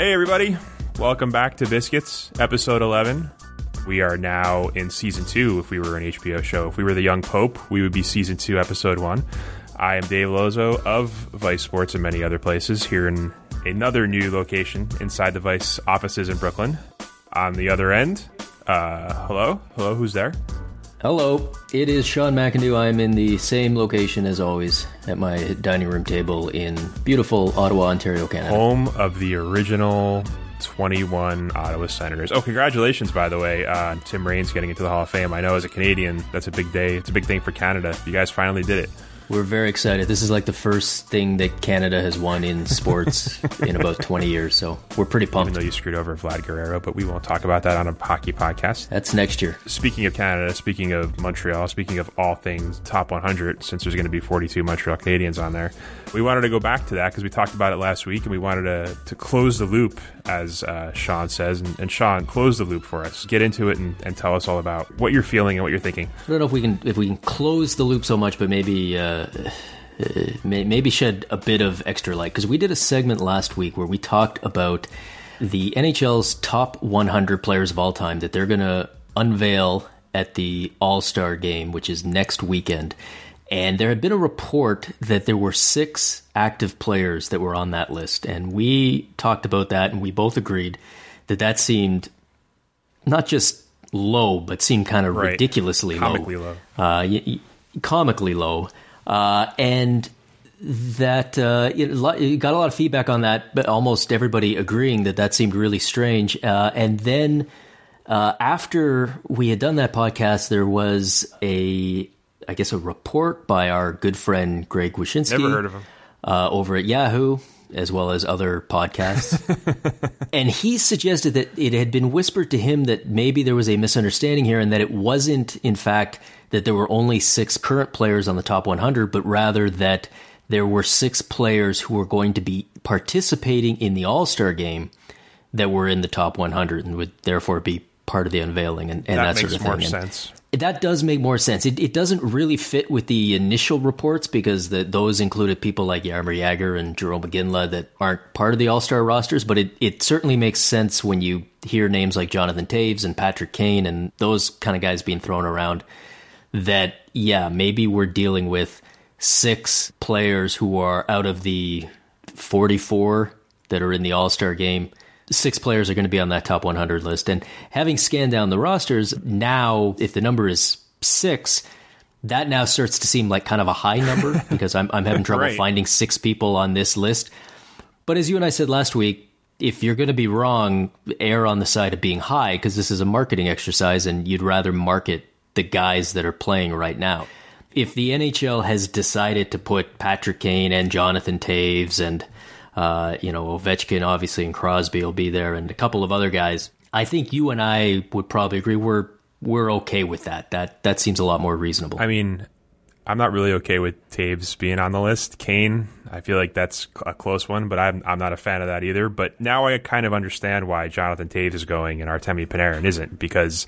Hey, everybody. Welcome back to Biscuits, episode 11. We are now in season two if we were an HBO show. If we were the Young Pope, we would be season two, episode one. I am Dave Lozo of Vice Sports and many other places here in another new location inside the Vice offices in Brooklyn. On the other end, uh, hello? Hello, who's there? Hello, it is Sean McIndoe. I'm in the same location as always at my dining room table in beautiful Ottawa, Ontario, Canada. Home of the original 21 Ottawa Senators. Oh, congratulations, by the way, uh, Tim Raines getting into the Hall of Fame. I know as a Canadian, that's a big day. It's a big thing for Canada. You guys finally did it. We're very excited. This is like the first thing that Canada has won in sports in about 20 years, so we're pretty pumped. Even though you screwed over Vlad Guerrero, but we won't talk about that on a hockey podcast. That's next year. Speaking of Canada, speaking of Montreal, speaking of all things top 100, since there's going to be 42 Montreal Canadiens on there, we wanted to go back to that because we talked about it last week and we wanted to, to close the loop, as uh, Sean says. And, and, Sean, close the loop for us. Get into it and, and, tell us all about what you're feeling and what you're thinking. I don't know if we can if we can close the loop so much, but maybe. Uh, maybe shed a bit of extra light because we did a segment last week where we talked about the NHL's top 100 players of all time that they're going to unveil at the All Star game, which is next weekend. And there had been a report that there were six active players that were on that list. And we talked about that and we both agreed that that seemed not just low, but seemed kind of right. ridiculously comically low. low. Uh, y- y- comically low. Uh, and that uh, it, got a lot of feedback on that, but almost everybody agreeing that that seemed really strange. Uh, and then uh, after we had done that podcast, there was a I guess a report by our good friend Greg Wyshynski. Never heard of him. Uh, over at Yahoo, as well as other podcasts. and he suggested that it had been whispered to him that maybe there was a misunderstanding here and that it wasn't, in fact, that there were only six current players on the top 100, but rather that there were six players who were going to be participating in the All Star game that were in the top 100 and would therefore be part of the unveiling and, and that, that, sort of more thing. sense. And that does make more sense. It, it doesn't really fit with the initial reports because the, those included people like Jaromir Jagr and Jarome Iginla that aren't part of the All Star rosters. But it, it certainly makes sense when you hear names like Jonathan Toews and Patrick Kane and those kind of guys being thrown around. That yeah, maybe we're dealing with six players who are out of the forty four that are in the All Star game six players are going to be on that top 100 list. And having scanned down the rosters, now if the number is six, that now starts to seem like kind of a high number because I'm, I'm having trouble Right. finding six people on this list. But as you and I said last week, if you're going to be wrong, err on the side of being high because this is a marketing exercise and you'd rather market the guys that are playing right now. If the NHL has decided to put Patrick Kane and Jonathan Toews and uh, you know Ovechkin obviously and Crosby will be there and a couple of other guys, I think you and I would probably agree we're we're okay with that. That that seems a lot more reasonable. I mean, I'm not really okay with Toews being on the list. Kane, I feel like that's a close one, but I'm I'm not a fan of that either. But now I kind of understand why Jonathan Toews is going and Artemi Panarin isn't because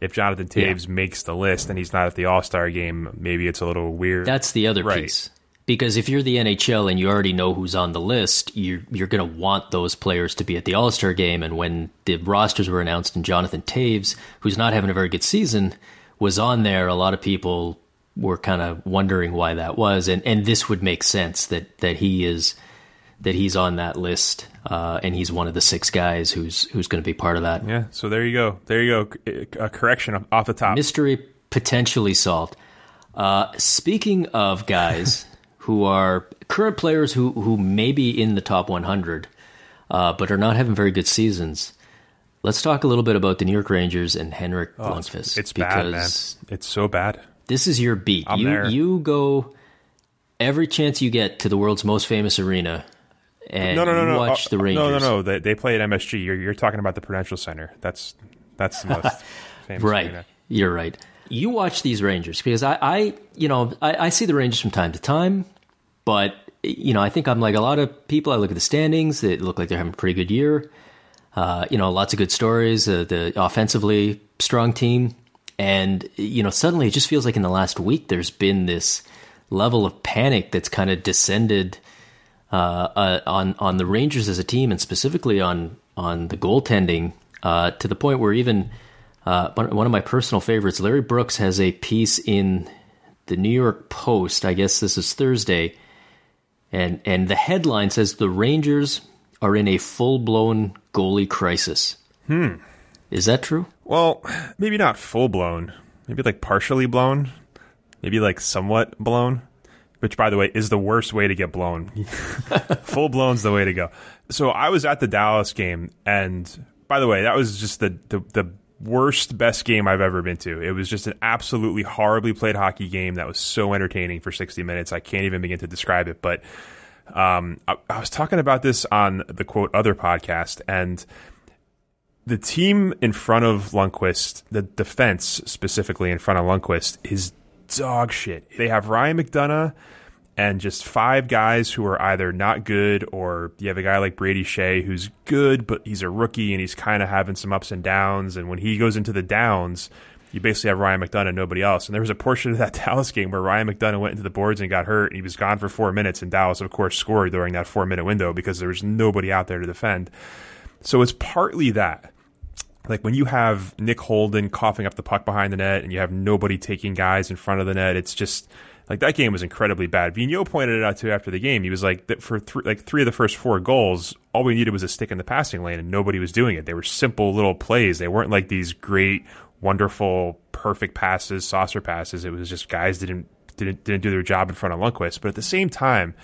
if Jonathan Toews Yeah. makes the list and he's not at the All Star game, maybe it's a little weird. That's the other Right. piece. Because if you're the NHL and you already know who's on the list, you're you're going to want those players to be at the All Star game. And when the rosters were announced and Jonathan Toews, who's not having a very good season, was on there, a lot of people were kind of wondering why that was. And and this would make sense that that he is that he's on that list uh, and he's one of the six guys who's who's going to be part of that. yeah, so there you go. There you go. A correction off the top. Mystery potentially solved. Uh, speaking of guys who are current players who, who may be in the top 100, uh, but are not having very good seasons, let's talk a little bit about the New York Rangers and Henrik Lundqvist. Oh, it's bad, man. It's so bad. this is your beat. I'm you there. you go every chance you get to the world's most famous arena and No, no, no, no. watch Uh, the Rangers. No, no, no. They, they play at MSG. You're, you're talking about the Prudential Center. That's that's the most famous. Right. arena. You're right. You watch these Rangers because I, I you know, I, I see the Rangers from time to time, but you know, I think I'm like a lot of people. I look at the standings; they look like they're having a pretty good year. Uh, you know, lots of good stories. Uh, the offensively strong team, and you know, suddenly it just feels like in the last week there's been this level of panic that's kind of descended uh, uh, on on the Rangers as a team, and specifically on on the goaltending, uh, to the point where even uh, one, one of my personal favorites, Larry Brooks, has a piece in the New York Post. I guess this is Thursday, and and the headline says the Rangers are in a full blown goalie crisis. Hmm. Is that true? Well, maybe not full blown. Maybe like partially blown. Maybe like somewhat blown. Which, by the way, is the worst way to get blown. full blown's the way to go. So I was at the Dallas game, and by the way, that was just the the, the worst best game I've ever been to. It was just an absolutely horribly played hockey game that was so entertaining for 60 minutes. I can't even begin to describe it. But um, I, I was talking about this on the quote other podcast, and the team in front of Lundqvist, the defense specifically in front of Lundqvist, is dog shit. They have Ryan McDonagh and just five guys who are either not good or you have a guy like Brady Skjei who's good, but he's a rookie and he's kind of having some ups and downs. And when he goes into the downs, you basically have Ryan McDonagh and nobody else. And there was a portion of that Dallas game where Ryan McDonagh went into the boards and got hurt, and he was gone for four minutes. And Dallas, of course, scored during that four minute window because there was nobody out there to defend. So it's partly that like when you have Nick Holden coughing up the puck behind the net and you have nobody taking guys in front of the net, it's just like that game was incredibly bad. Vigneault pointed it out too after the game. He was like that for th- like three of the first four goals, all we needed was a stick in the passing lane, and nobody was doing it. They were simple little plays. They weren't like these great, wonderful, perfect passes, saucer passes. It was just guys didn't didn't didn't do their job in front of Lundqvist. But at the same time,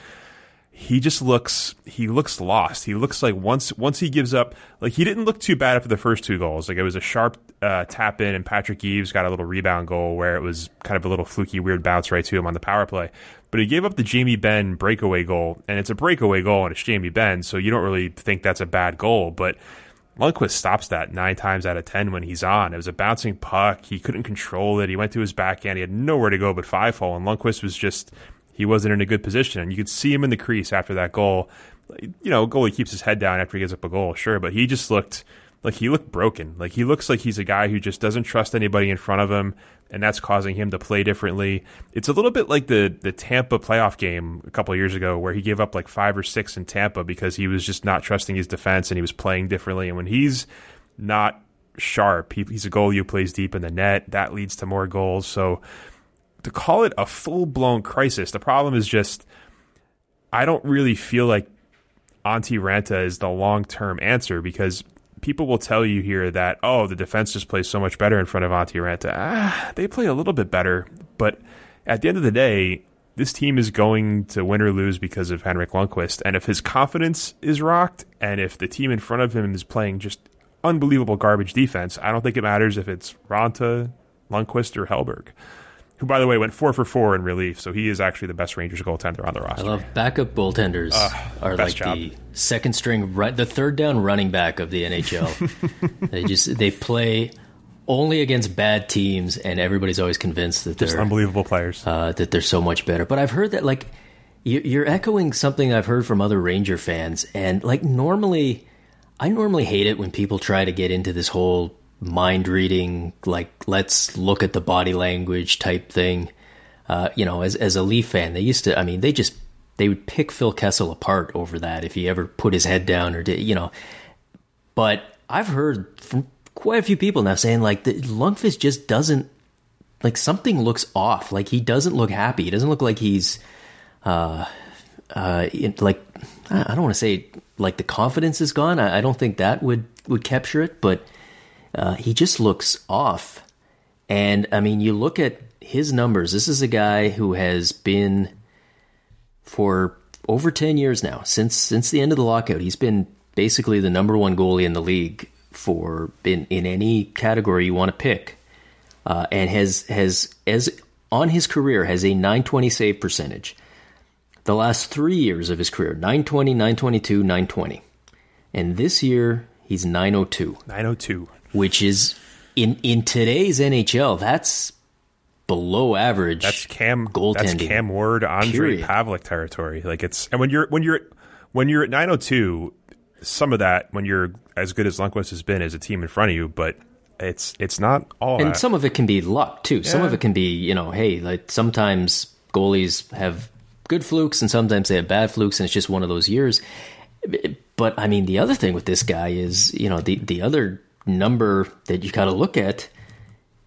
he just looks he looks lost. He looks like once once he gives up, like he didn't look too bad after the first two goals. Like it was a sharp uh, tap in, and Patrick Eaves got a little rebound goal where it was kind of a little fluky, weird bounce right to him on the power play. But he gave up the Jamie Benn breakaway goal, and it's a breakaway goal, and it's Jamie Benn, so you don't really think that's a bad goal, but. Lundqvist stops that nine times out of ten when he's on. It was a bouncing puck. He couldn't control it. He went to his backhand. He had nowhere to go but five hole. And Lundqvist was just he wasn't in a good position. And you could see him in the crease after that goal. You know, goalie keeps his head down after he gives up a goal, sure, but he just looked like he looked broken. Like he looks like he's a guy who just doesn't trust anybody in front of him, and that's causing him to play differently. It's a little bit like the the Tampa playoff game a couple years ago where he gave up like five or six in Tampa because he was just not trusting his defense and he was playing differently. And when he's not sharp, he, he's a goalie who plays deep in the net. That leads to more goals. So to call it a full blown crisis, the problem is just I don't really feel like Antti Raanta is the long term answer because people will tell you here that oh the defense just plays so much better in front of Antti Raanta. Ah, they play a little bit better, but at the end of the day, this team is going to win or lose because of Henrik Lundqvist, and if his confidence is rocked, and if the team in front of him is playing just unbelievable garbage defense, I don't think it matters if it's Raanta, Lundqvist, or Hellberg who, by the way, went four for four in relief. So he is actually the best Rangers goaltender on the roster. I love backup goaltenders are like job. the second string, right, the third down running back of the NHL. they just they play only against bad teams, and everybody's always convinced that they're unbelievable players. uh, that they're so much better. But I've heard that like you're echoing something I've heard from other Ranger fans, and like normally, I normally hate it when people try to get into this whole mind reading, like let's look at the body language type thing. Uh, you know, as as a Leaf fan, they used to. I mean, they just they would pick Phil Kessel apart over that if he ever put his head down or did, you know. But I've heard from quite a few people now saying like the Lundqvist just doesn't like something looks off. Like he doesn't look happy. He doesn't look like he's uh uh like I don't want to say like the confidence is gone. I, I don't think that would would capture it, but uh, he just looks off. And I mean, you look at his numbers. This is a guy who has been for over 10 years now since since the end of the lockout. He's been basically the number one goalie in the league for in in any category you want to pick, uh, and has has as on his career has a 920 save percentage. The last three years of his career 920, 922, 920. And this year, he's 902. 902. Which is, in, in today's NHL, that's below average. That's Cam goaltending. That's Cam Ward, Andre period. Pavelec territory. Like it's and when you're when you're when you're at 902, some of that when you're as good as Lundqvist has been as a team in front of you, but it's it's not all. and that. some of it can be luck too. Some of it can be, you know, hey, like sometimes goalies have good flukes and sometimes they have bad flukes, and it's just one of those years. But I mean, the other thing with this guy is, you know, the the other number that you got to look at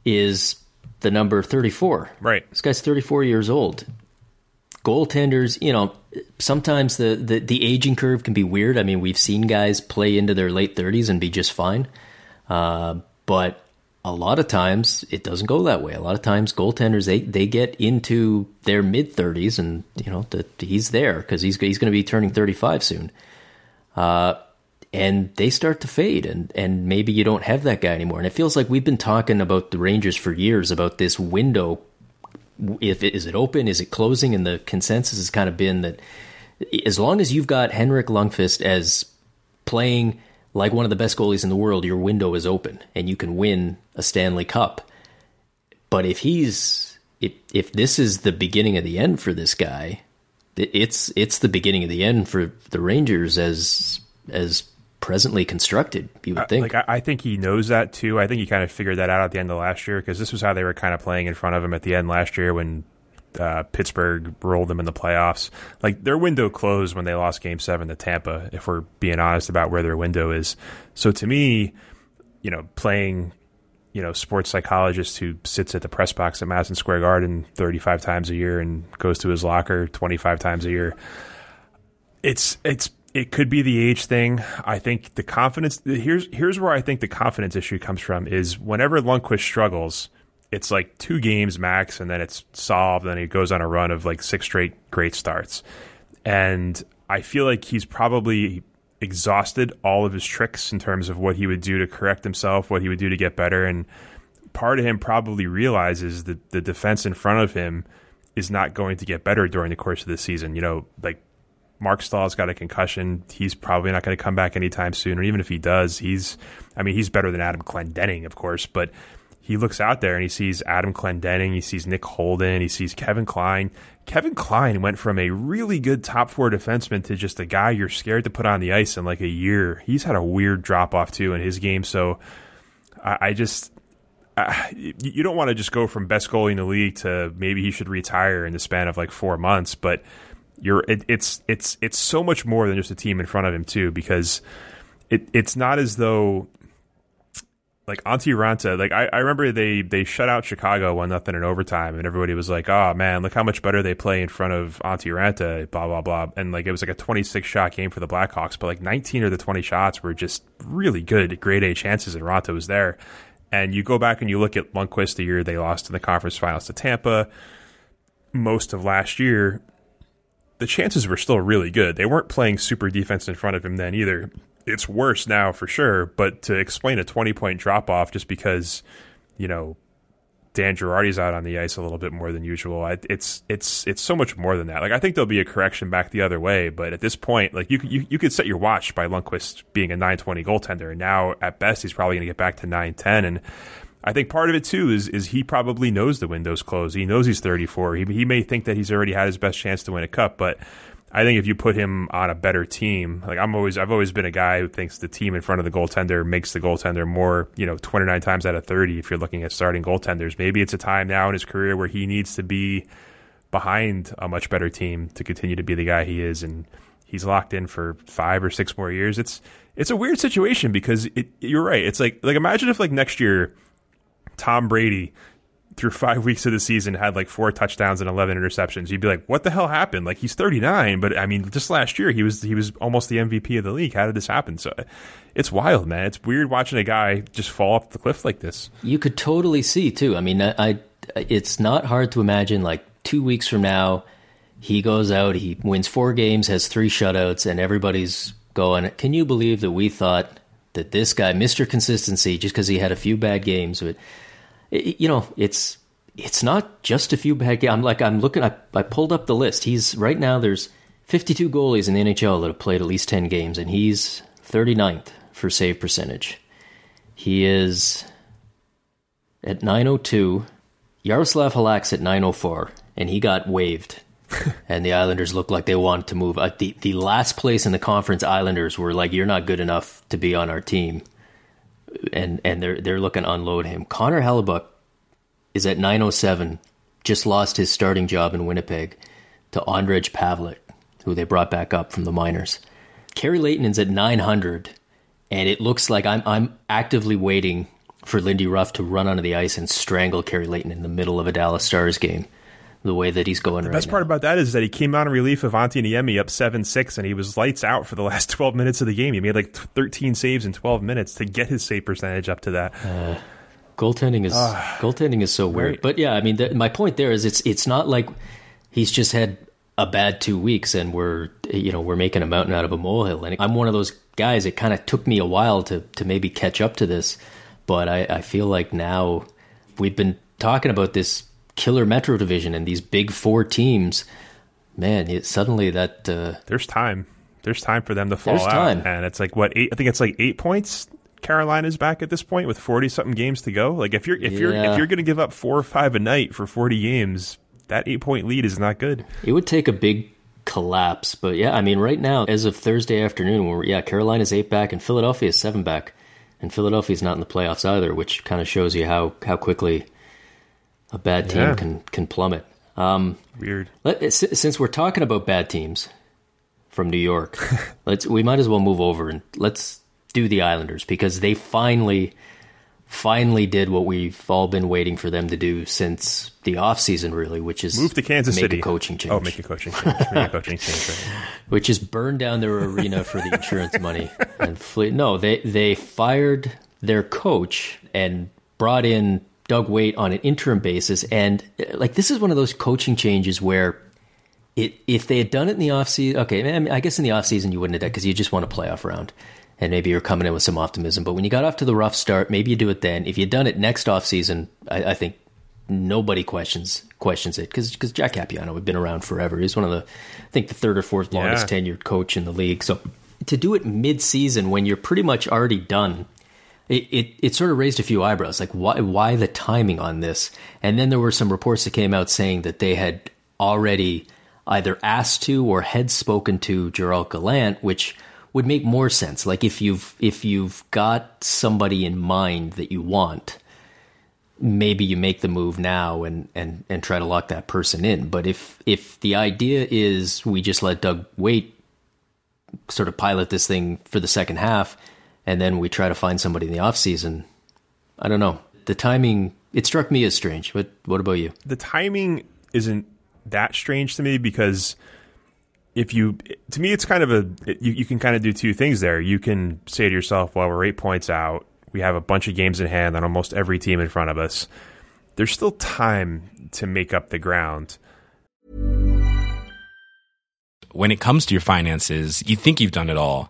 is the number thirty four. Right. This guy's thirty four years old. Goaltenders, you know, sometimes the, the the aging curve can be weird. I mean, we've seen guys play into their late thirties and be just fine. Uh, but a lot of times it doesn't go that way. A lot of times goaltenders they, they get into their mid thirties and you know the, he's there because he's he's going to be turning thirty five soon, uh, and they start to fade and and maybe you don't have that guy anymore. And it feels like we've been talking about the Rangers for years about this window. If it, is it open, is it closing? And the consensus has kind of been that as long as you've got Henrik Lundqvist as playing like one of the best goalies in the world, your window is open and you can win a Stanley Cup. But if he's if if this is the beginning of the end for this guy, it's it's the beginning of the end for the Rangers as as presently constructed. You would think. Like I, I think he knows that too. I think he kind of figured that out at the end of last year because this was how they were kind of playing in front of him at the end last year when uh, Pittsburgh rolled them in the playoffs. Like their window closed when they lost Game Seven to Tampa. If we're being honest about where their window is, so to me, you know, playing. You know, sports psychologist who sits at the press box at Madison Square Garden 35 times a year and goes to his locker 25 times a year it's it's it could be the age thing. I think the confidence here's here's where I think the confidence issue comes from is whenever Lundqvist struggles, it's like two games max, and then it's solved. And then he goes on a run of like six straight great starts, and I feel like he's probably exhausted all of his tricks in terms of what he would do to correct himself, what he would do to get better, and part of him probably realizes that the defense in front of him is not going to get better during the course of the season. You know, like Marc Staal's got a concussion. He's probably not going to come back anytime soon. Or even if he does, he's, I mean, he's better than Adam Clendenning, of course, but he looks out there and he sees Adam Clendenning, he sees Nick Holden, he sees Kevin Klein. Kevin Klein went from a really good top four defenseman to just a guy you're scared to put on the ice in like a year. He's had a weird drop off too in his game. So I, I just, uh, you you don't want to just go from best goalie in the league to maybe he should retire in the span of like four months, but you're it, it's it's it's so much more than just a team in front of him too because it it's not as though like Antti Raanta, like I, I remember they they shut out Chicago one nothing in overtime, and everybody was like, "Oh man, look how much better they play in front of Antti Raanta." Blah blah blah, and like it was like a twenty six shot game for the Blackhawks, but like nineteen of the twenty shots were just really good, grade A chances, and Raanta was there. And you go back and you look at Lundqvist the year they lost in the conference finals to Tampa, most of last year, the chances were still really good. They weren't playing super defense in front of him then either. It's worse now for sure, but to explain a 20 point drop off just because, you know, Dan Girardi's out on the ice a little bit more than usual. I, it's it's it's so much more than that. Like I think there'll be a correction back the other way, but at this point, like you you, you could set your watch by Lundqvist being a 920 goaltender, and now at best he's probably going to get back to 910. And I think part of it too is is he probably knows the window's closed. He knows he's 34. He he may think that he's already had his best chance to win a cup, but I think if you put him on a better team, like I'm always, I've always been a guy who thinks the team in front of the goaltender makes the goaltender more, you know, 29 times out of 30. If you're looking at starting goaltenders, maybe it's a time now in his career where he needs to be behind a much better team to continue to be the guy he is, and he's locked in for five or six more years. It's it's a weird situation because it, you're right. It's like like imagine if like next year Tom Brady through five weeks of the season had like four touchdowns and 11 interceptions. You'd be like what the hell happened? Like he's 39 but i mean just last year he was he was almost the mvp of the league. How did this happen? So it's wild man. It's weird watching a guy just fall off the cliff like this. You could totally see too. I mean i, I it's not hard to imagine like two weeks from now he goes out he wins four games has three shutouts and everybody's going can you believe that we thought that this guy mr consistency just because he had a few bad games but you know, it's it's not just a few bad games. I'm like I'm looking. I, I pulled up the list. He's right now. There's 52 goalies in the NHL that have played at least 10 games, and he's 39th for save percentage. He is at 902. Jaroslav Halak's at 904, and he got waived. and the Islanders looked like they wanted to move. Uh, the the last place in the conference, Islanders were like, "You're not good enough to be on our team." And and they're they're looking to unload him. Connor Hellebuyck is at 907, just lost his starting job in Winnipeg to Ondrej Pavelec, who they brought back up from the minors. Kerry Leighton is at 900, and it looks like I'm I'm actively waiting for Lindy Ruff to run onto the ice and strangle Kerry Layton in the middle of a Dallas Stars game the way that he's going around. the right best part about that is that he came out in relief of Antti Niemi up 7-6 and he was lights out for the last 12 minutes of the game. He made like 13 saves in 12 minutes to get his save percentage up to that. Uh, goaltending is uh, goaltending is so weird. Right. But yeah, I mean my point there is it's it's not like he's just had a bad 2 weeks and we're you know, we're making a mountain out of a molehill. And I'm one of those guys it kind of took me a while to to maybe catch up to this, but I I feel like now we've been talking about this killer Metro division and these big four teams, man, it, suddenly that uh, there's time. There's time for them to fall out, time. and it's like what eight? I think it's like eight points. Carolina's back at this point with forty something games to go. Like if you're if yeah. you're if you're going to give up four or five a night for forty games, that eight point lead is not good. It would take a big collapse, but yeah, I mean, right now as of Thursday afternoon, where yeah, Carolina's eight back and Philadelphia is seven back, and Philadelphia's not in the playoffs either, which kind of shows you how how quickly a bad team yeah. can can plummet. Um, Weird. Let, since we're talking about bad teams from New York, let's we might as well move over and let's do the Islanders because they finally finally did what we've all been waiting for them to do since the offseason, really, which is move to Kansas make City. a coaching change. Oh, make a coaching change. make a coaching change. Right. which is burn down their arena for the insurance money and flee. No, they they fired their coach and brought in Doug Weight on an interim basis. And uh, like this is one of those coaching changes where it if they had done it in the offseason, okay, I, mean, I guess in the offseason you wouldn't have done because you just want a playoff round. And maybe you're coming in with some optimism. But when you got off to the rough start, maybe you do it then. If you'd done it next offseason, I, I think nobody questions questions it because because Jack Capuano had been around forever. He's one of the I think the third or fourth longest yeah. tenured coach in the league. So to do it mid season when you're pretty much already done it, it, it sort of raised a few eyebrows. Like, why, why the timing on this? And then there were some reports that came out saying that they had already either asked to or had spoken to Gerard Gallant, which would make more sense. Like, if you've, if you've got somebody in mind that you want, maybe you make the move now and, and, and try to lock that person in. But if, if the idea is we just let Doug Weight, sort of pilot this thing for the second half, and then we try to find somebody in the off season. I don't know. The timing it struck me as strange. But what about you? The timing isn't that strange to me because if you to me it's kind of a you, you can kind of do two things there. You can say to yourself, well, we're eight points out. We have a bunch of games in hand on almost every team in front of us. There's still time to make up the ground. When it comes to your finances, you think you've done it all.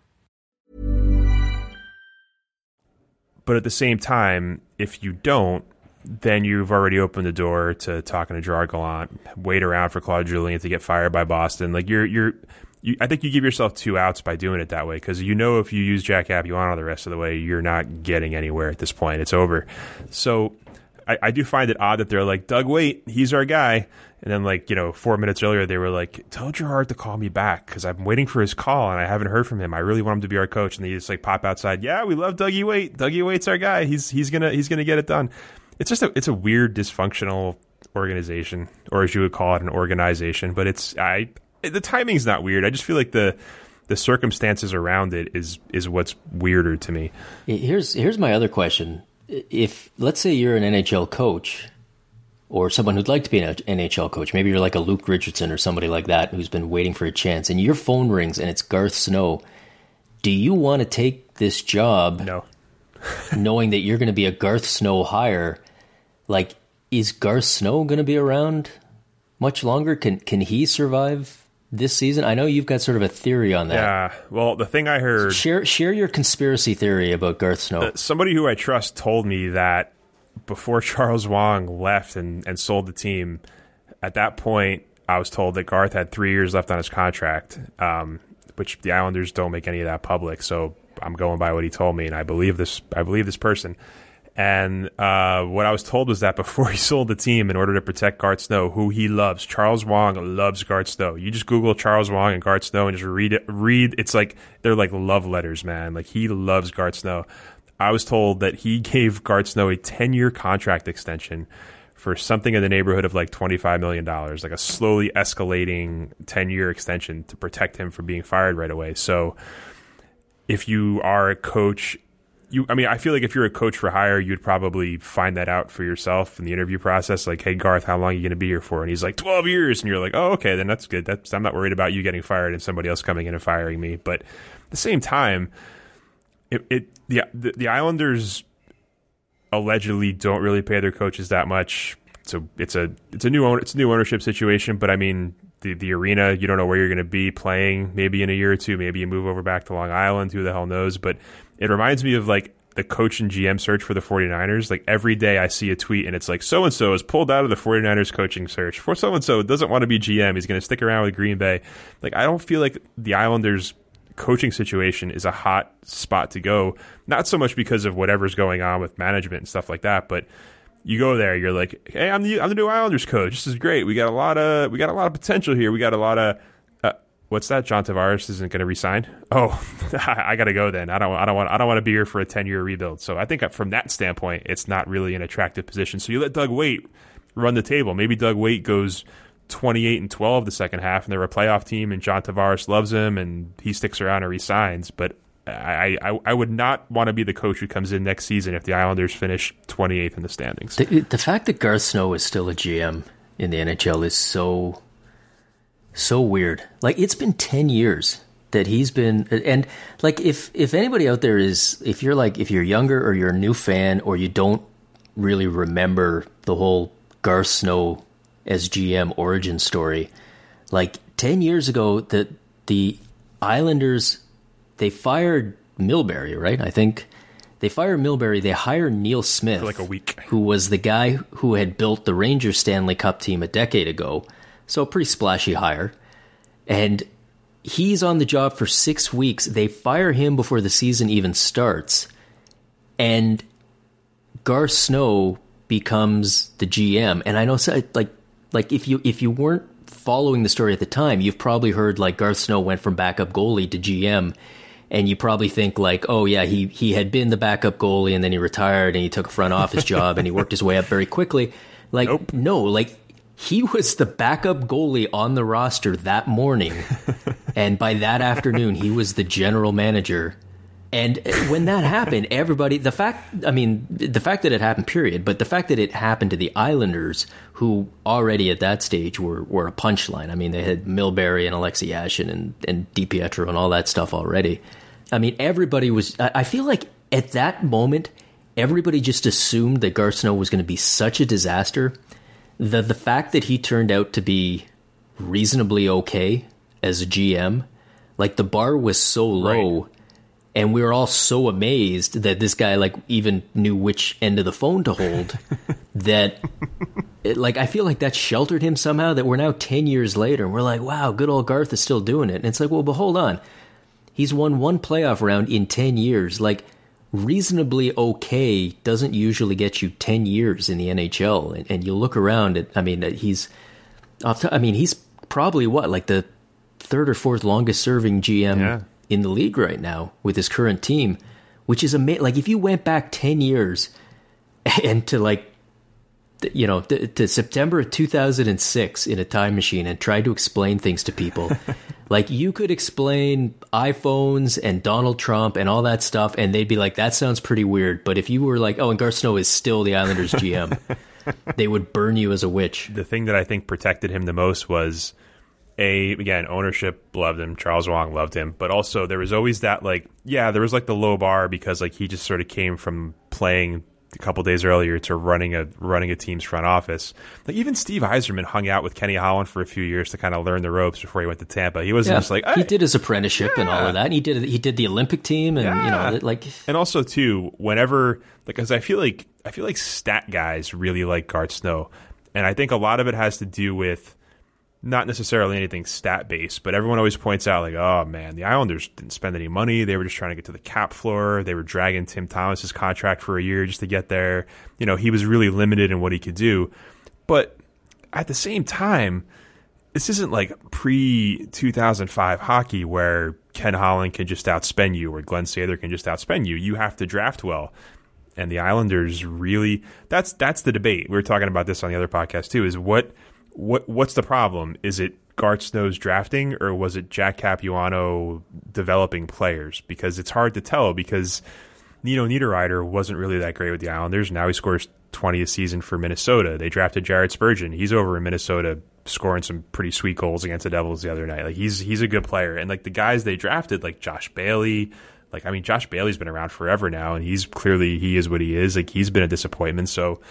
But at the same time, if you don't, then you've already opened the door to talking to Gerard Gallant, wait around for Claude Julien to get fired by Boston. Like you're you're you, I think you give yourself two outs by doing it that way because you know if you use Jack Capuano the rest of the way, you're not getting anywhere at this point. It's over. So I, I do find it odd that they're like Doug Weight, he's our guy, and then like you know four minutes earlier they were like, tell Gerard to call me back because I'm waiting for his call and I haven't heard from him. I really want him to be our coach, and they just like pop outside. Yeah, we love Dougie Weight. Dougie Weight's our guy. He's he's gonna he's gonna get it done. It's just a it's a weird dysfunctional organization, or as you would call it, an organization. But it's I the timing's not weird. I just feel like the the circumstances around it is is what's weirder to me. Here's here's my other question. If let's say you're an NHL coach or someone who'd like to be an NHL coach, maybe you're like a Luke Richardson or somebody like that who's been waiting for a chance and your phone rings and it's Garth Snow, do you want to take this job No. knowing that you're going to be a Garth Snow hire? Like is Garth Snow going to be around much longer? Can can he survive this season? I know you've got sort of a theory on that. Yeah. Well, the thing I heard Share share your conspiracy theory about Garth Snow. somebody who I trust told me that before Charles Wang left and, and sold the team, at that point, I was told that Garth had three years left on his contract, um, which the Islanders don't make any of that public. So I'm going by what he told me, and I believe this. I believe this person. And uh, what I was told was that before he sold the team, in order to protect Garth Snow, who he loves, Charles Wang loves Garth Snow. You just Google Charles Wang and Garth Snow and just read it. Read it's like they're like love letters, man. Like he loves Garth Snow. I was told that he gave Garth Snow a ten year contract extension for something in the neighborhood of like twenty five million dollars, like a slowly escalating ten year extension to protect him from being fired right away. So if you are a coach you I mean I feel like if you're a coach for hire you'd probably find that out for yourself in the interview process like hey Garth how long are you to be here for? And he's like 12 years. And you're like oh okay then that's good. That's I'm not worried about you getting fired and somebody else coming in and firing me. But at the same time it, it the, the the Islanders allegedly don't really pay their coaches that much. So it's a it's a new it's a new ownership situation but I mean the, the arena you don't know where you're going to be playing maybe in a year or two maybe you move over back to Long Island who the hell knows? But it reminds me of like the coach and GM search for the 49ers. Like every day I see a tweet and it's like so and so is pulled out of the 49ers coaching search. For so and so doesn't want to be GM, he's going to stick around with Green Bay. Like I don't feel like the Islanders coaching situation is a hot spot to go. Not so much because of whatever's going on with management and stuff like that, but you go there, you're like, "Hey, I'm the I'm the new Islanders coach. This is great. We got a lot of we got a lot of potential here. We got a lot of what's that? John Tavares isn't going to resign. Oh, I got to go then. I don't. I don't want. I don't want to be here for a ten year rebuild. So I think uh, from that standpoint, it's not really an attractive position. So you let Doug Weight run the table. Maybe Doug Weight goes twenty eight and twelve the second half, and they're a playoff team, and John Tavares loves him, and he sticks around and resigns. But I, I, I would not want to be the coach who comes in next season if the Islanders finish 28th in the standings. The, the fact that Garth Snow is still a GM in the NHL is so so weird. Like it's been 10 years that he's been and like if if anybody out there is if you're like if you're younger or you're a new fan or you don't really remember the whole Garth Snow as GM origin story, like 10 years ago that the Islanders they fired Milbury, right? I think they fire Milbury, they hire Neil Smith for like a week. who was the guy who had built the Rangers Stanley Cup team a decade ago so a pretty splashy hire. And he's on the job for six weeks. They fire him before the season even starts. And Garth Snow becomes the GM. And I know like like if you if you weren't following the story at the time, you've probably heard like Garth Snow went from backup goalie to GM. And you probably think like, oh yeah, he he had been the backup goalie and then he retired and he took a front office job and he worked his way up very quickly. Like Nope. no, like he was the backup goalie on the roster that morning. and by that afternoon, he was the general manager. And when that happened, everybody, the fact, I mean, the fact that it happened, period, but the fact that it happened to the Islanders, who already at that stage were, were a punchline. I mean, they had Milbury and Alexei Yashin and, and DiPietro and all that stuff already. I mean, everybody was, I I feel like at that moment, everybody just assumed that Garth Snow was going to be such a disaster the the fact that he turned out to be reasonably okay as a GM. Like the bar was so low, right. and we were all so amazed that this guy like even knew which end of the phone to hold. that, it, like, I feel like that sheltered him somehow. That we're now ten years later, and we're like, wow, good old Garth is still doing it. And it's like, well, but hold on, he's won one playoff round in ten years. Like reasonably okay doesn't usually get you 10 years in the NHL. And, and you look around at, I mean, he's, I mean, he's probably what, like the third or fourth longest serving GM yeah. in the league right now with his current team, which is amazing. Like if you went back 10 years and to like, you know, to, to September of 2006 in a time machine and tried to explain things to people. like you could explain iPhones and Donald Trump and all that stuff, and they'd be like, "That sounds pretty weird." But if you were like, "Oh, and Garth Snow is still the Islanders GM," they would burn you as a witch. The thing that I think protected him the most was a again ownership loved him charles Wang loved him but also there was always that like yeah there was like the low bar because like he just sort of came from playing a couple days earlier to running a running a team's front office. Like even Steve Yzerman hung out with Kenny Holland for a few years to kind of learn the ropes before he went to Tampa. He wasn't yeah, just like hey. he did his apprenticeship yeah. and all of that. And he did he did the Olympic team and yeah. you know like and also too whenever because I feel like I feel like stat guys really like Garth Snow, and I think a lot of it has to do with not necessarily anything stat based, but everyone always points out like, oh man, the Islanders didn't spend any money. They were just trying to get to the cap floor. They were dragging Tim Thomas's contract for a year just to get there. You know, he was really limited in what he could do. But at the same time, this isn't like pre 2005 hockey where Ken Holland can just outspend you or Glenn Sather can just outspend you. You have to draft well. And the Islanders really that's that's the debate. We were talking about this on the other podcast too, is what what what's the problem? Is it Garth Snow's drafting, or was it Jack Capuano developing players? Because it's hard to tell. Because Nino Niederreiter wasn't really that great with the Islanders. Now he scores twenty a season for Minnesota. They drafted Jared Spurgeon. He's over in Minnesota scoring some pretty sweet goals against the Devils the other night. Like he's he's a good player. And like the guys they drafted, like Josh Bailey. Like I mean, Josh Bailey's been around forever now, and he's clearly he is what he is. Like he's been a disappointment. So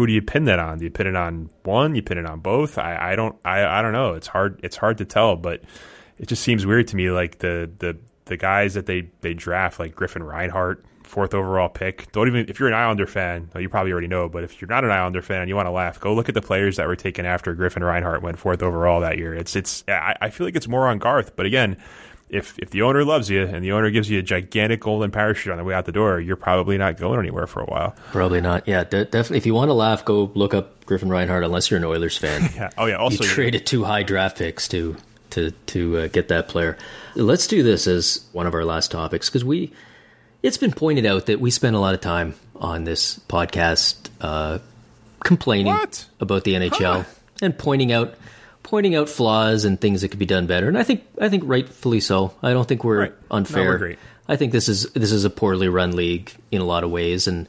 who do you pin that on? Do you pin it on one? You pin it on both? I, I don't I, I don't know. It's hard it's hard to tell, but it just seems weird to me. Like the the the guys that they they draft, like Griffin Reinhart, fourth overall pick. Don't even if you're an Islander fan, you probably already know. But if you're not an Islander fan and you want to laugh, go look at the players that were taken after Griffin Reinhart went fourth overall that year. It's it's I, I feel like it's more on Garth, but again if if the owner loves you and the owner gives you a gigantic golden parachute on the way out the door, you're probably not going anywhere for a while. Probably not. Yeah, de- definitely. If you want to laugh, go look up Griffin Reinhart. Unless you're an Oilers fan. yeah. Oh yeah. Also, you traded two high draft picks to to to uh, get that player. Let's do this as one of our last topics because we. It's been pointed out that we spend a lot of time on this podcast uh, complaining what? about the NHL huh. and pointing out pointing out flaws and things that could be done better. And I think I think rightfully so. I don't think we're right. unfair. No, we're I think this is this is a poorly run league in a lot of ways and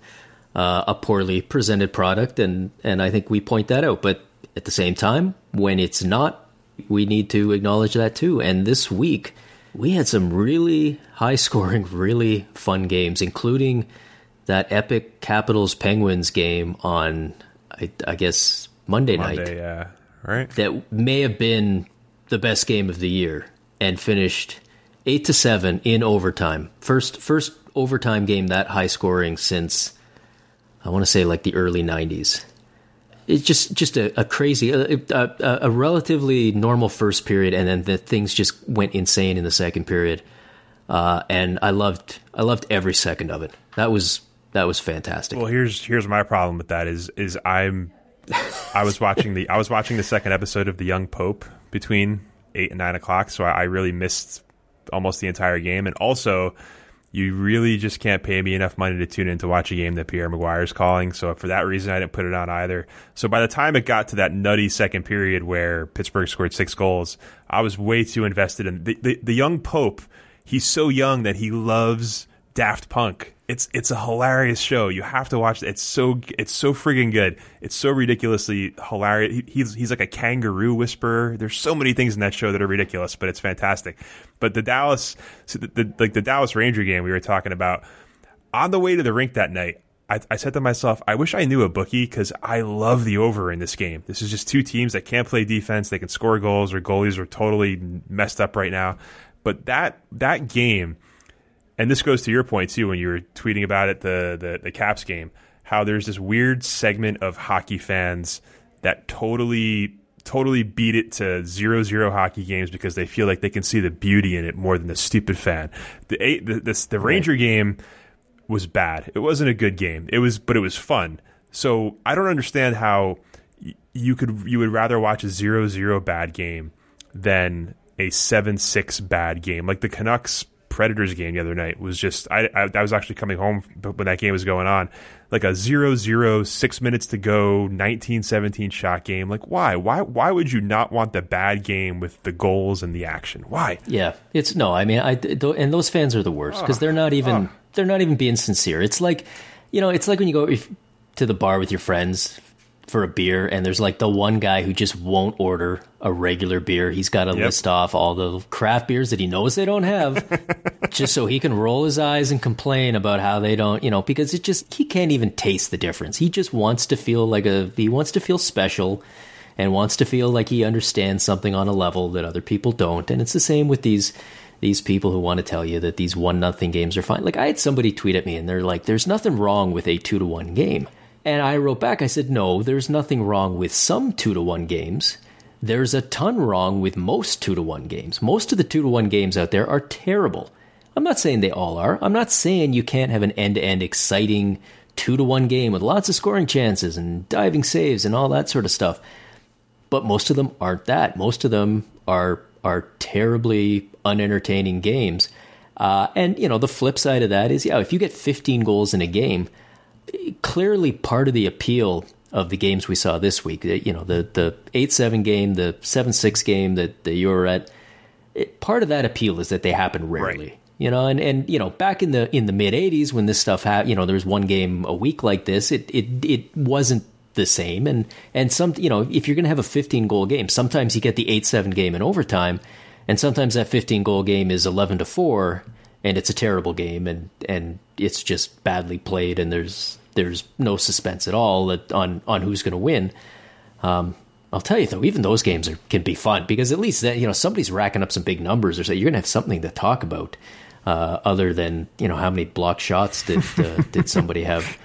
uh, a poorly presented product and and I think we point that out. But at the same time, when it's not, we need to acknowledge that too. And this week we had some really high scoring, really fun games, including that epic Capitals Penguins game on I, I guess Monday, Monday night. Yeah right? That may have been the best game of the year and finished eight to seven in overtime. First first overtime game that high scoring since I want to say like the early '90s. It's just just a, a crazy, a, a, a, relatively normal first period, and then the things just went insane in the second period. Uh, and I loved I loved every second of it. That was that was fantastic. Well, here's here's my problem with that is is I'm I was watching the I was watching the second episode of The Young Pope between eight and nine o'clock, so I, I really missed almost the entire game. And also, you really just can't pay me enough money to tune in to watch a game that Pierre McGuire's calling. So for that reason, I didn't put it on either. So by the time it got to that nutty second period where Pittsburgh scored six goals, I was way too invested in the, the, the young Pope. He's so young that he loves Daft Punk it's it's a hilarious show. You have to watch it. It's so it's so friggin' good. It's so ridiculously hilarious. He, he's he's like a kangaroo whisperer. There's so many things in that show that are ridiculous, but it's fantastic. But the Dallas, so the, the, like the Dallas Ranger game we were talking about on the way to the rink that night. I, I said to myself, I wish I knew a bookie because I love the over in this game. This is just two teams that can't play defense. They can score goals. Their goalies are totally messed up right now. But that that game, and this goes to your point too when you were tweeting about it, the the, the Caps game, how there's this weird segment of hockey fans that totally totally beat it to zero zero hockey games because they feel like they can see the beauty in it more than the stupid fan. The eight, the, the, the Ranger game was bad. It wasn't a good game. It was, but it was fun. So I don't understand how you could you would rather watch a zero zero bad game than a seven six bad game. Like the Canucks Predators game the other night was just I, I, I was actually coming home when that game was going on. Like a zero zero six minutes to go 1917 shot game. Like why? Why why would you not want the bad game with the goals and the action? Why? Yeah it's no I mean I and those fans are the worst because they're not even they're not even being sincere. It's like you know it's like when you go if, to the bar with your friends for a beer and there's like the one guy who just won't order a regular beer. He's got to yep. list off all the craft beers that he knows they don't have just so he can roll his eyes and complain about how they don't, you know, because it just he can't even taste the difference. He just wants to feel like a he wants to feel special and wants to feel like he understands something on a level that other people don't. And it's the same with these these people who want to tell you that these one nothing games are fine. Like I had somebody tweet at me and they're like there's nothing wrong with a 2 to 1 game. And I wrote back, I said, no, there's nothing wrong with some two to one games. There's a ton wrong with most two to one games. Most of the two to one games out there are terrible. I'm not saying they all are. I'm not saying you can't have an end to end exciting two to one game with lots of scoring chances and diving saves and all that sort of stuff. But most of them aren't that. Most of them are are terribly unentertaining games. Uh, and you know the flip side of that is, yeah, if you get 15 goals in a game, clearly part of the appeal of the games we saw this week. Uh, you know, the the eight seven game, the seven six game that, that you were at. It, part of that appeal is that they happen rarely. Right. You know, and, and you know, back in the in the mid '80s when this stuff happened, you know, there was one game a week like this. It it it wasn't the same, and and some you know, if you're going to have a 15 goal game, sometimes you get the eight seven game in overtime, and sometimes that 15 goal game is 11 to four, and it's a terrible game, and and it's just badly played, and there's there's no suspense at all on on who's going to win. Um, I'll tell you though, even those games are, can be fun because at least that, you know somebody's racking up some big numbers, or so you're going to have something to talk about uh, other than you know how many block shots did uh, did somebody have.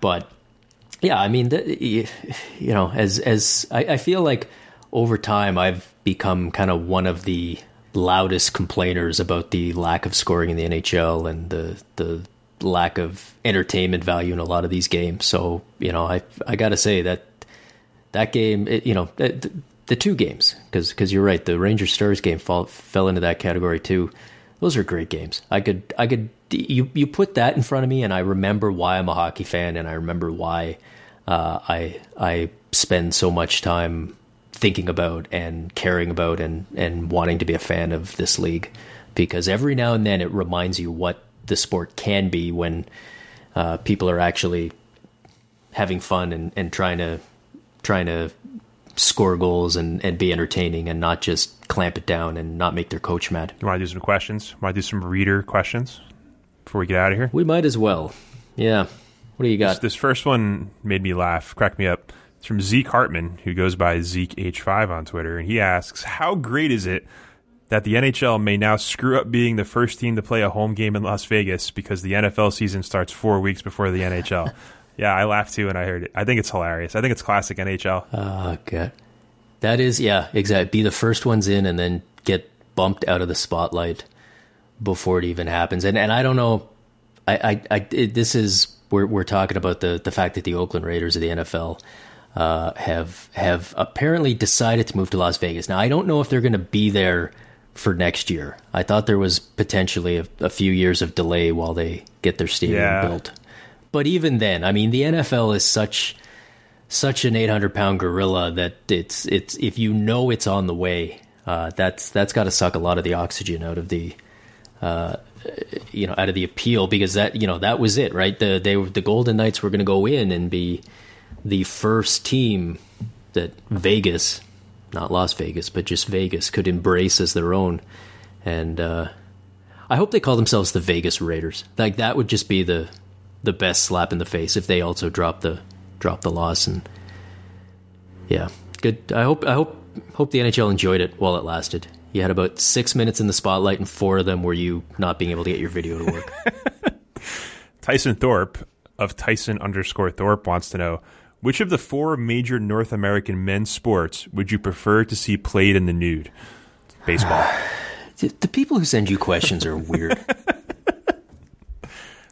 But yeah, I mean, the, you know, as as I, I feel like over time I've become kind of one of the loudest complainers about the lack of scoring in the NHL and the the lack of entertainment value in a lot of these games. So you know, I I got to say that that game, it, you know, the, the two games because because you're right, the Rangers Stars game fall, fell into that category too. Those are great games. I could I could you you put that in front of me, and I remember why I'm a hockey fan, and I remember why uh, I I spend so much time thinking about and caring about and and wanting to be a fan of this league because every now and then it reminds you what the sport can be when uh, people are actually having fun and, and trying to trying to score goals and, and be entertaining and not just clamp it down and not make their coach mad. You want to do some questions? Want to do some reader questions before we get out of here? We might as well. Yeah. What do you got? This, this first one made me laugh, cracked me up. It's from Zeke Hartman, who goes by Zeke H5 on Twitter, and he asks, "How great is it that the NHL may now screw up being the first team to play a home game in Las Vegas because the NFL season starts four weeks before the NHL. yeah, I laughed too when I heard it. I think it's hilarious. I think it's classic NHL. Oh, ah, God. That is, yeah, exactly. Be the first ones in and then get bumped out of the spotlight before it even happens. And and I don't know, I, I, I it, this is, we're, we're talking about the, the fact that the Oakland Raiders of the NFL uh, have have apparently decided to move to Las Vegas. Now I don't know if they're going to be there for next year. I thought there was potentially a, a few years of delay while they get their stadium yeah. built. But even then, I mean, the NFL is such such an 800 pound gorilla that it's it's if you know it's on the way, uh, that's that's got to suck a lot of the oxygen out of the uh, you know out of the appeal because that you know that was it right the they the Golden Knights were going to go in and be the first team that Vegas not Las Vegas, but just Vegas, could embrace as their own. And uh, I hope they call themselves the Vegas Raiders. Like that would just be the the best slap in the face if they also drop the drop the loss and yeah, good. I hope I hope hope the NHL enjoyed it while it lasted. You had about six minutes in the spotlight, and four of them were you not being able to get your video to work. Tyson Thorpe of Tyson underscore Thorpe wants to know which of the four major North American men's sports would you prefer to see played in the nude? Baseball. the people who send you questions are weird.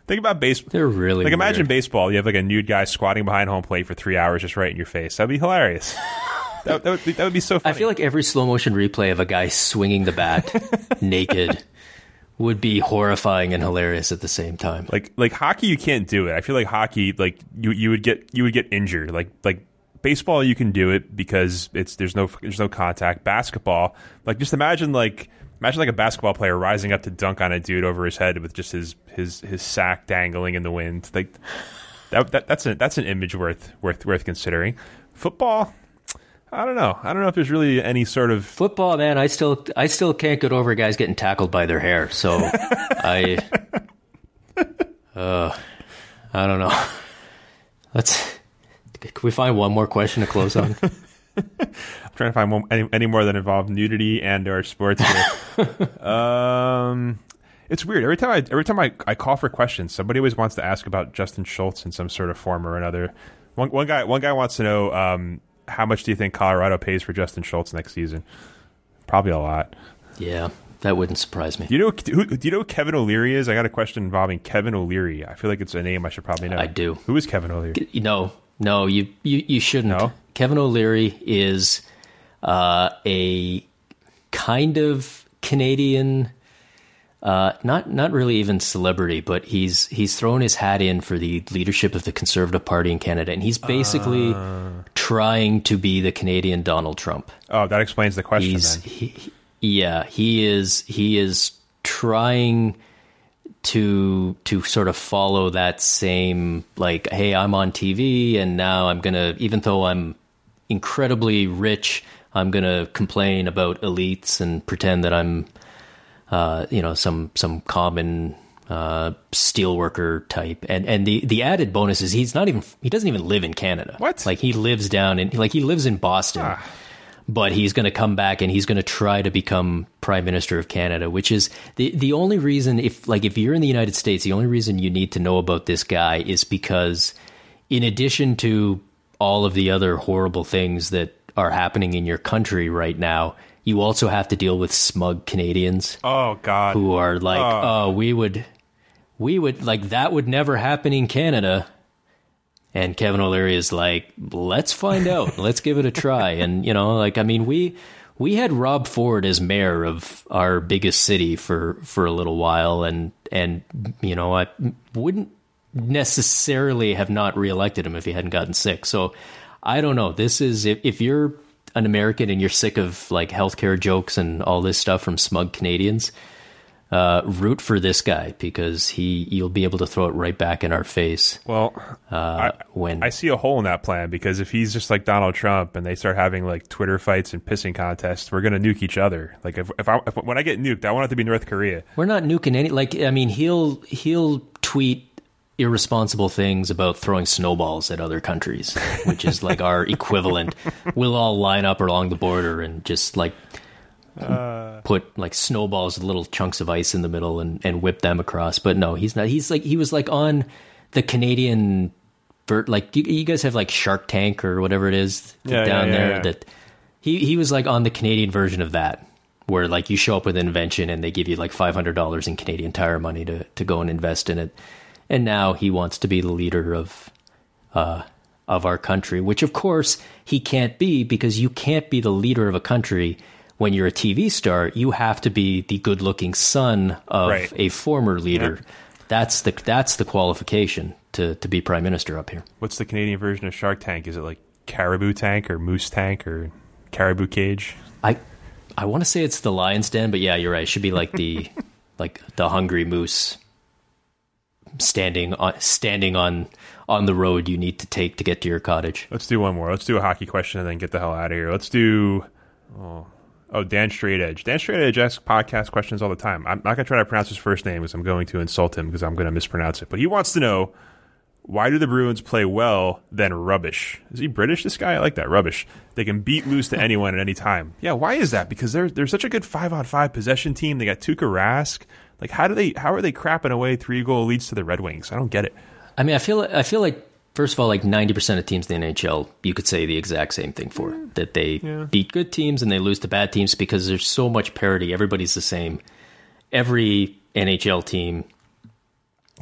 Think about baseball. They're really like imagine weird. baseball. You have like a nude guy squatting behind home plate for three hours, just right in your face. That'd be hilarious. that, that, would be, that would be so funny. I feel like every slow motion replay of a guy swinging the bat naked would be horrifying and hilarious at the same time. like like hockey, you can't do it. I feel like hockey, like you you would get you would get injured. Like like baseball, you can do it because it's there's no there's no contact. Basketball, like just imagine like imagine like a basketball player rising up to dunk on a dude over his head with just his his his sack dangling in the wind. Like that, that that's a that's an image worth worth worth considering. Football, I don't know. I don't know if there's really any sort of Football, man, I still I still can't get over guys getting tackled by their hair. So I uh I don't know. Let's can we find one more question to close on? I'm trying to find one, any, any more that involve nudity and or sports. Here. um, it's weird. Every time I every time I, I call for questions, somebody always wants to ask about Justin Schultz in some sort of form or another. One, one guy one guy wants to know um, how much do you think Colorado pays for Justin Schultz next season? Probably a lot. Yeah, that wouldn't surprise me. Do you know who, do you know Kevin O'Leary is? I got a question involving Kevin O'Leary. I feel like it's a name I should probably know. I do. Who is Kevin O'Leary? No, no, you you, you shouldn't. No? Kevin O'Leary is uh, a kind of Canadian, uh, not not really even celebrity, but he's he's thrown his hat in for the leadership of the Conservative Party in Canada, and he's basically trying to be the Canadian Donald Trump. Oh, that explains the question. He, yeah, he is he is trying to to sort of follow that same like hey, I'm on TV and now I'm going to even though I'm incredibly rich, I'm going to complain about elites and pretend that I'm uh, you know, some some common uh, steelworker type, and and the the added bonus is he's not even he doesn't even live in Canada. What? Like he lives down in like he lives in Boston, but he's going to come back and he's going to try to become prime minister of Canada, which is the the only reason if like if you're in the United States, the only reason you need to know about this guy is because in addition to all of the other horrible things that are happening in your country right now, you also have to deal with smug Canadians oh God. who are like, oh. oh, we would, we would like that would never happen in Canada. And Kevin O'Leary is like, let's find out, let's give it a try. And you know, like I mean, we we had Rob Ford as mayor of our biggest city for for a little while, and and you know, I wouldn't necessarily have not reelected him if he hadn't gotten sick. So I don't know. This is if if you're an American and you're sick of like healthcare jokes and all this stuff from smug Canadians, uh, root for this guy because he you'll be able to throw it right back in our face well, uh, when I see a hole in that plan because if he's just like Donald Trump and they start having like Twitter fights and pissing contests, we're gonna nuke each other. Like if if, I, if when I get nuked, I want it to be North Korea. we're not nuking any. Like I mean, he'll he'll tweet irresponsible things about throwing snowballs at other countries, which is like our equivalent. We'll all line up along the border and just like uh, put like snowballs, little chunks of ice in the middle, and and whip them across. But no, he's not. He's like he was like on the Canadian. Vert, like you, you guys have like Shark Tank or whatever it is Yeah, down yeah, yeah, there. yeah. That he he was like on the Canadian version of that, where like you show up with an invention and they give you like five hundred dollars in Canadian Tire money to to go and invest in it. And now he wants to be the leader of uh, of our country, which of course he can't be because you can't be the leader of a country when you're a TV star. You have to be the good-looking son of Right. a former leader. That's the that's the qualification to to be prime minister up here. What's the Canadian version of Shark Tank? Is it like Caribou Tank or Moose Tank or Caribou Cage? I I want to say it's the lion's den, but yeah, you're right. It should be like the like the hungry moose standing on standing on on the road you need to take to get to your cottage. Let's do one more. Let's do a hockey question and then get the hell out of here. Let's do. Oh, oh Dan Straight Edge. Dan Straight Edge asks podcast questions all the time. I'm not to try to pronounce his first name because I'm going to insult him because I'm to mispronounce it. But he wants to know Why do the Bruins play well then rubbish? Is he British? This guy, I like that rubbish. They can beat loose to anyone at any time. Yeah, why is that? Because they're they're such a good five on five possession team. They got Tuukka Rask. Like, how do they? How are they crapping away three goal leads to the Red Wings? I don't get it. I mean, I feel I feel like first of all, like ninety percent of teams in the NHL, you could say the exact same thing for mm. that they Yeah. beat good teams and they lose to bad teams because there's so much parity. Everybody's the same. Every NHL team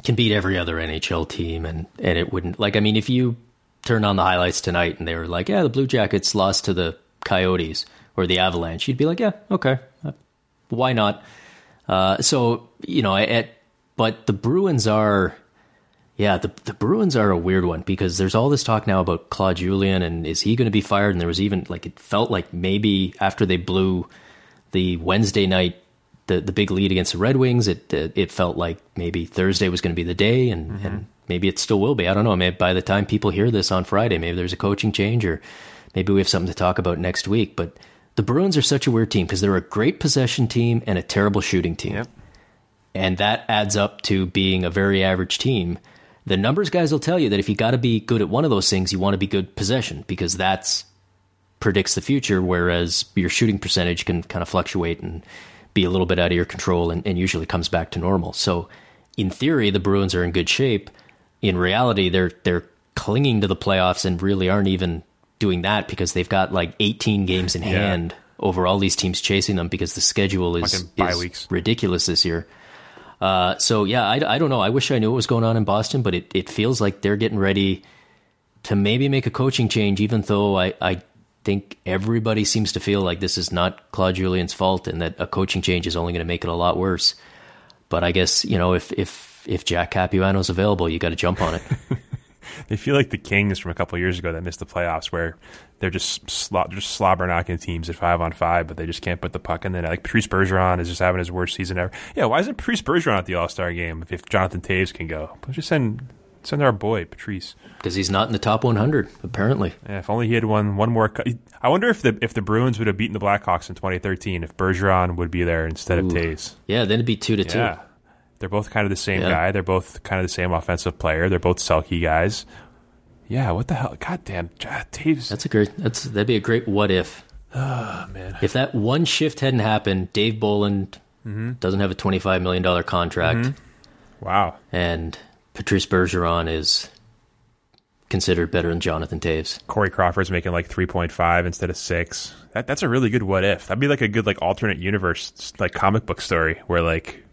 can beat every other NHL team, and and it wouldn't like. I mean, if you turned on the highlights tonight and they were like, "Yeah, the Blue Jackets lost to the Coyotes or the Avalanche," you'd be like, "Yeah, okay, uh, why not?" Uh, so you know, at but the Bruins are. Yeah, the the Bruins are a weird one because there's all this talk now about Claude Julien and is he going to be fired? And there was even like it felt like maybe after they blew the Wednesday night the the big lead against the Red Wings, it it, it felt like maybe Thursday was going to be the day, and and mm-hmm. maybe it still will be. I don't know. Maybe by the time people hear this on Friday, maybe there's a coaching change, or maybe we have something to talk about next week. But the Bruins are such a weird team because they're a great possession team and a terrible shooting team and that adds up to being a very average team. The numbers guys will tell you that if you got to be good at one of those things, you want to be good possession because that's predicts the future. Whereas your shooting percentage can kind of fluctuate and be a little bit out of your control, and, and usually comes back to normal. So, in theory, the Bruins are in good shape. In reality, they're they're clinging to the playoffs and really aren't even doing that because they've got like 18 games in hand over all these teams chasing them because the schedule is, is ridiculous this year. Uh, so yeah, I, I don't know. I wish I knew what was going on in Boston, but it, it feels like they're getting ready to maybe make a coaching change, even though I, I think everybody seems to feel like this is not Claude Julien's fault and that a coaching change is only going to make it a lot worse. But I guess, you know, if, if, if Jack Capuano's available, you got to jump on it. They feel like the Kings from a couple of years ago that missed the playoffs, where they're just slo- they're just slobber knocking teams at five on five, but they just can't put the puck in there. Like Patrice Bergeron is just having his worst season ever. Yeah, why isn't Patrice Bergeron at the All Star game if, if Jonathan Toews can go? Let's just send send our boy Patrice. because he's not in the top 100, apparently. Yeah, if only he had won one more. cu- I wonder if the if the Bruins would have beaten the Blackhawks in 2013 if Bergeron would be there instead of Ooh. Toews. Yeah, then it'd be two to two. Yeah. They're both kind of the same Yeah. guy. They're both kind of the same offensive player. They're both sulky guys. Yeah, what the hell? God damn, Ja- Toews. That's a great. That's that'd be a great what if. oh, man. If that one shift hadn't happened, Dave Bolland Mm-hmm. doesn't have a twenty-five million dollar contract, Wow. and Patrice Bergeron is considered better than Jonathan Toews. Corey Crawford's making like 3.5 instead of 6. That that's a really good what if. That'd be like a good like alternate universe like comic book story where like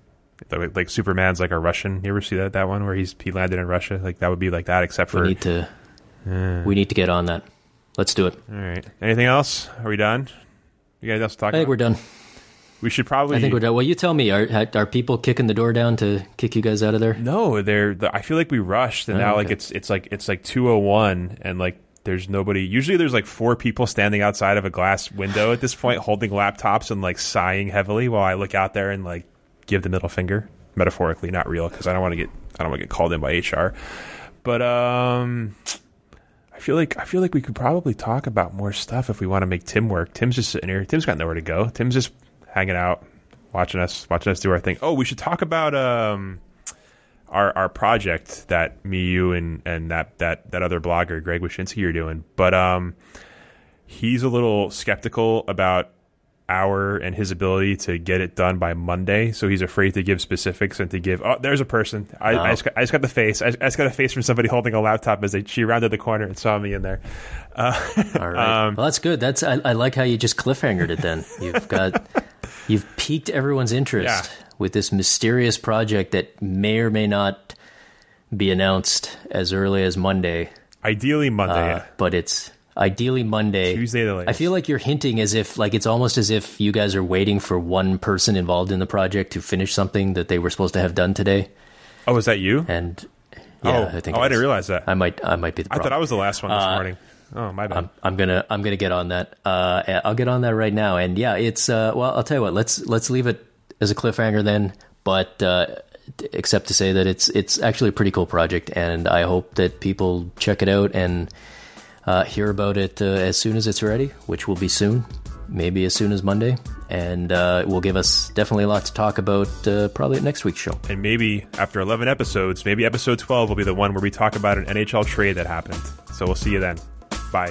like Superman's like a Russian. You ever see that that one where he's he landed in Russia? Like that would be like that except for We need to. We need to get on that. Let's do it. All right. Anything else? Are we done? You guys else to talk I think about? we're done. We should probably I think we're done. Well, you tell me. Are are people kicking the door down to kick you guys out of there? No, they're. I feel like we rushed, and Oh, now like it's it's like it's like two oh one, and like there's nobody. Usually, there's like four people standing outside of a glass window at this point, holding laptops and like sighing heavily, while I look out there and like give the middle finger, metaphorically, not real, because I don't want to get I don't want to get called in by HR. But um, I feel like I feel like we could probably talk about more stuff if we want to make Tim work. Tim's just sitting here. Tim's got nowhere to go. Tim's just hanging out, watching us, watching us do our thing. Oh, we should talk about um our our project that me, you, and and that that that other blogger Greg Wyshynski are doing. But um, he's a little skeptical about our and his ability to get it done by Monday. So he's afraid to give specifics and to give. Oh, there's a person. I, I, just, got, I just got the face. I, I just got a face from somebody holding a laptop as they she rounded the corner and saw me in there. All right. Um, well, that's good. That's I, I like how you just cliffhangered it. Then you've got you've piqued everyone's interest Yeah. with this mysterious project that may or may not be announced as early as Monday. Ideally Monday. Uh, but it's ideally Monday. Tuesday the latest. I feel like you're hinting as if like it's almost as if you guys are waiting for one person involved in the project to finish something that they were supposed to have done today. oh, is that you? And yeah, oh, I think oh, I it's- didn't realize that. I might I might be the I thought I was the last one this morning. Oh, my bad. I'm, I'm gonna I'm gonna get on that. Uh, I'll get on that right now. And yeah, it's uh, well, I'll tell you what. Let's let's leave it as a cliffhanger then. But uh, except to say that it's it's actually a pretty cool project, and I hope that people check it out and uh, hear about it uh, as soon as it's ready, which will be soon. maybe as soon as Monday, and uh, it will give us definitely a lot to talk about uh, probably at next week's show. And maybe after 11 episodes, maybe episode 12 will be the one where we talk about an NHL trade that happened. So we'll see you then. Bye.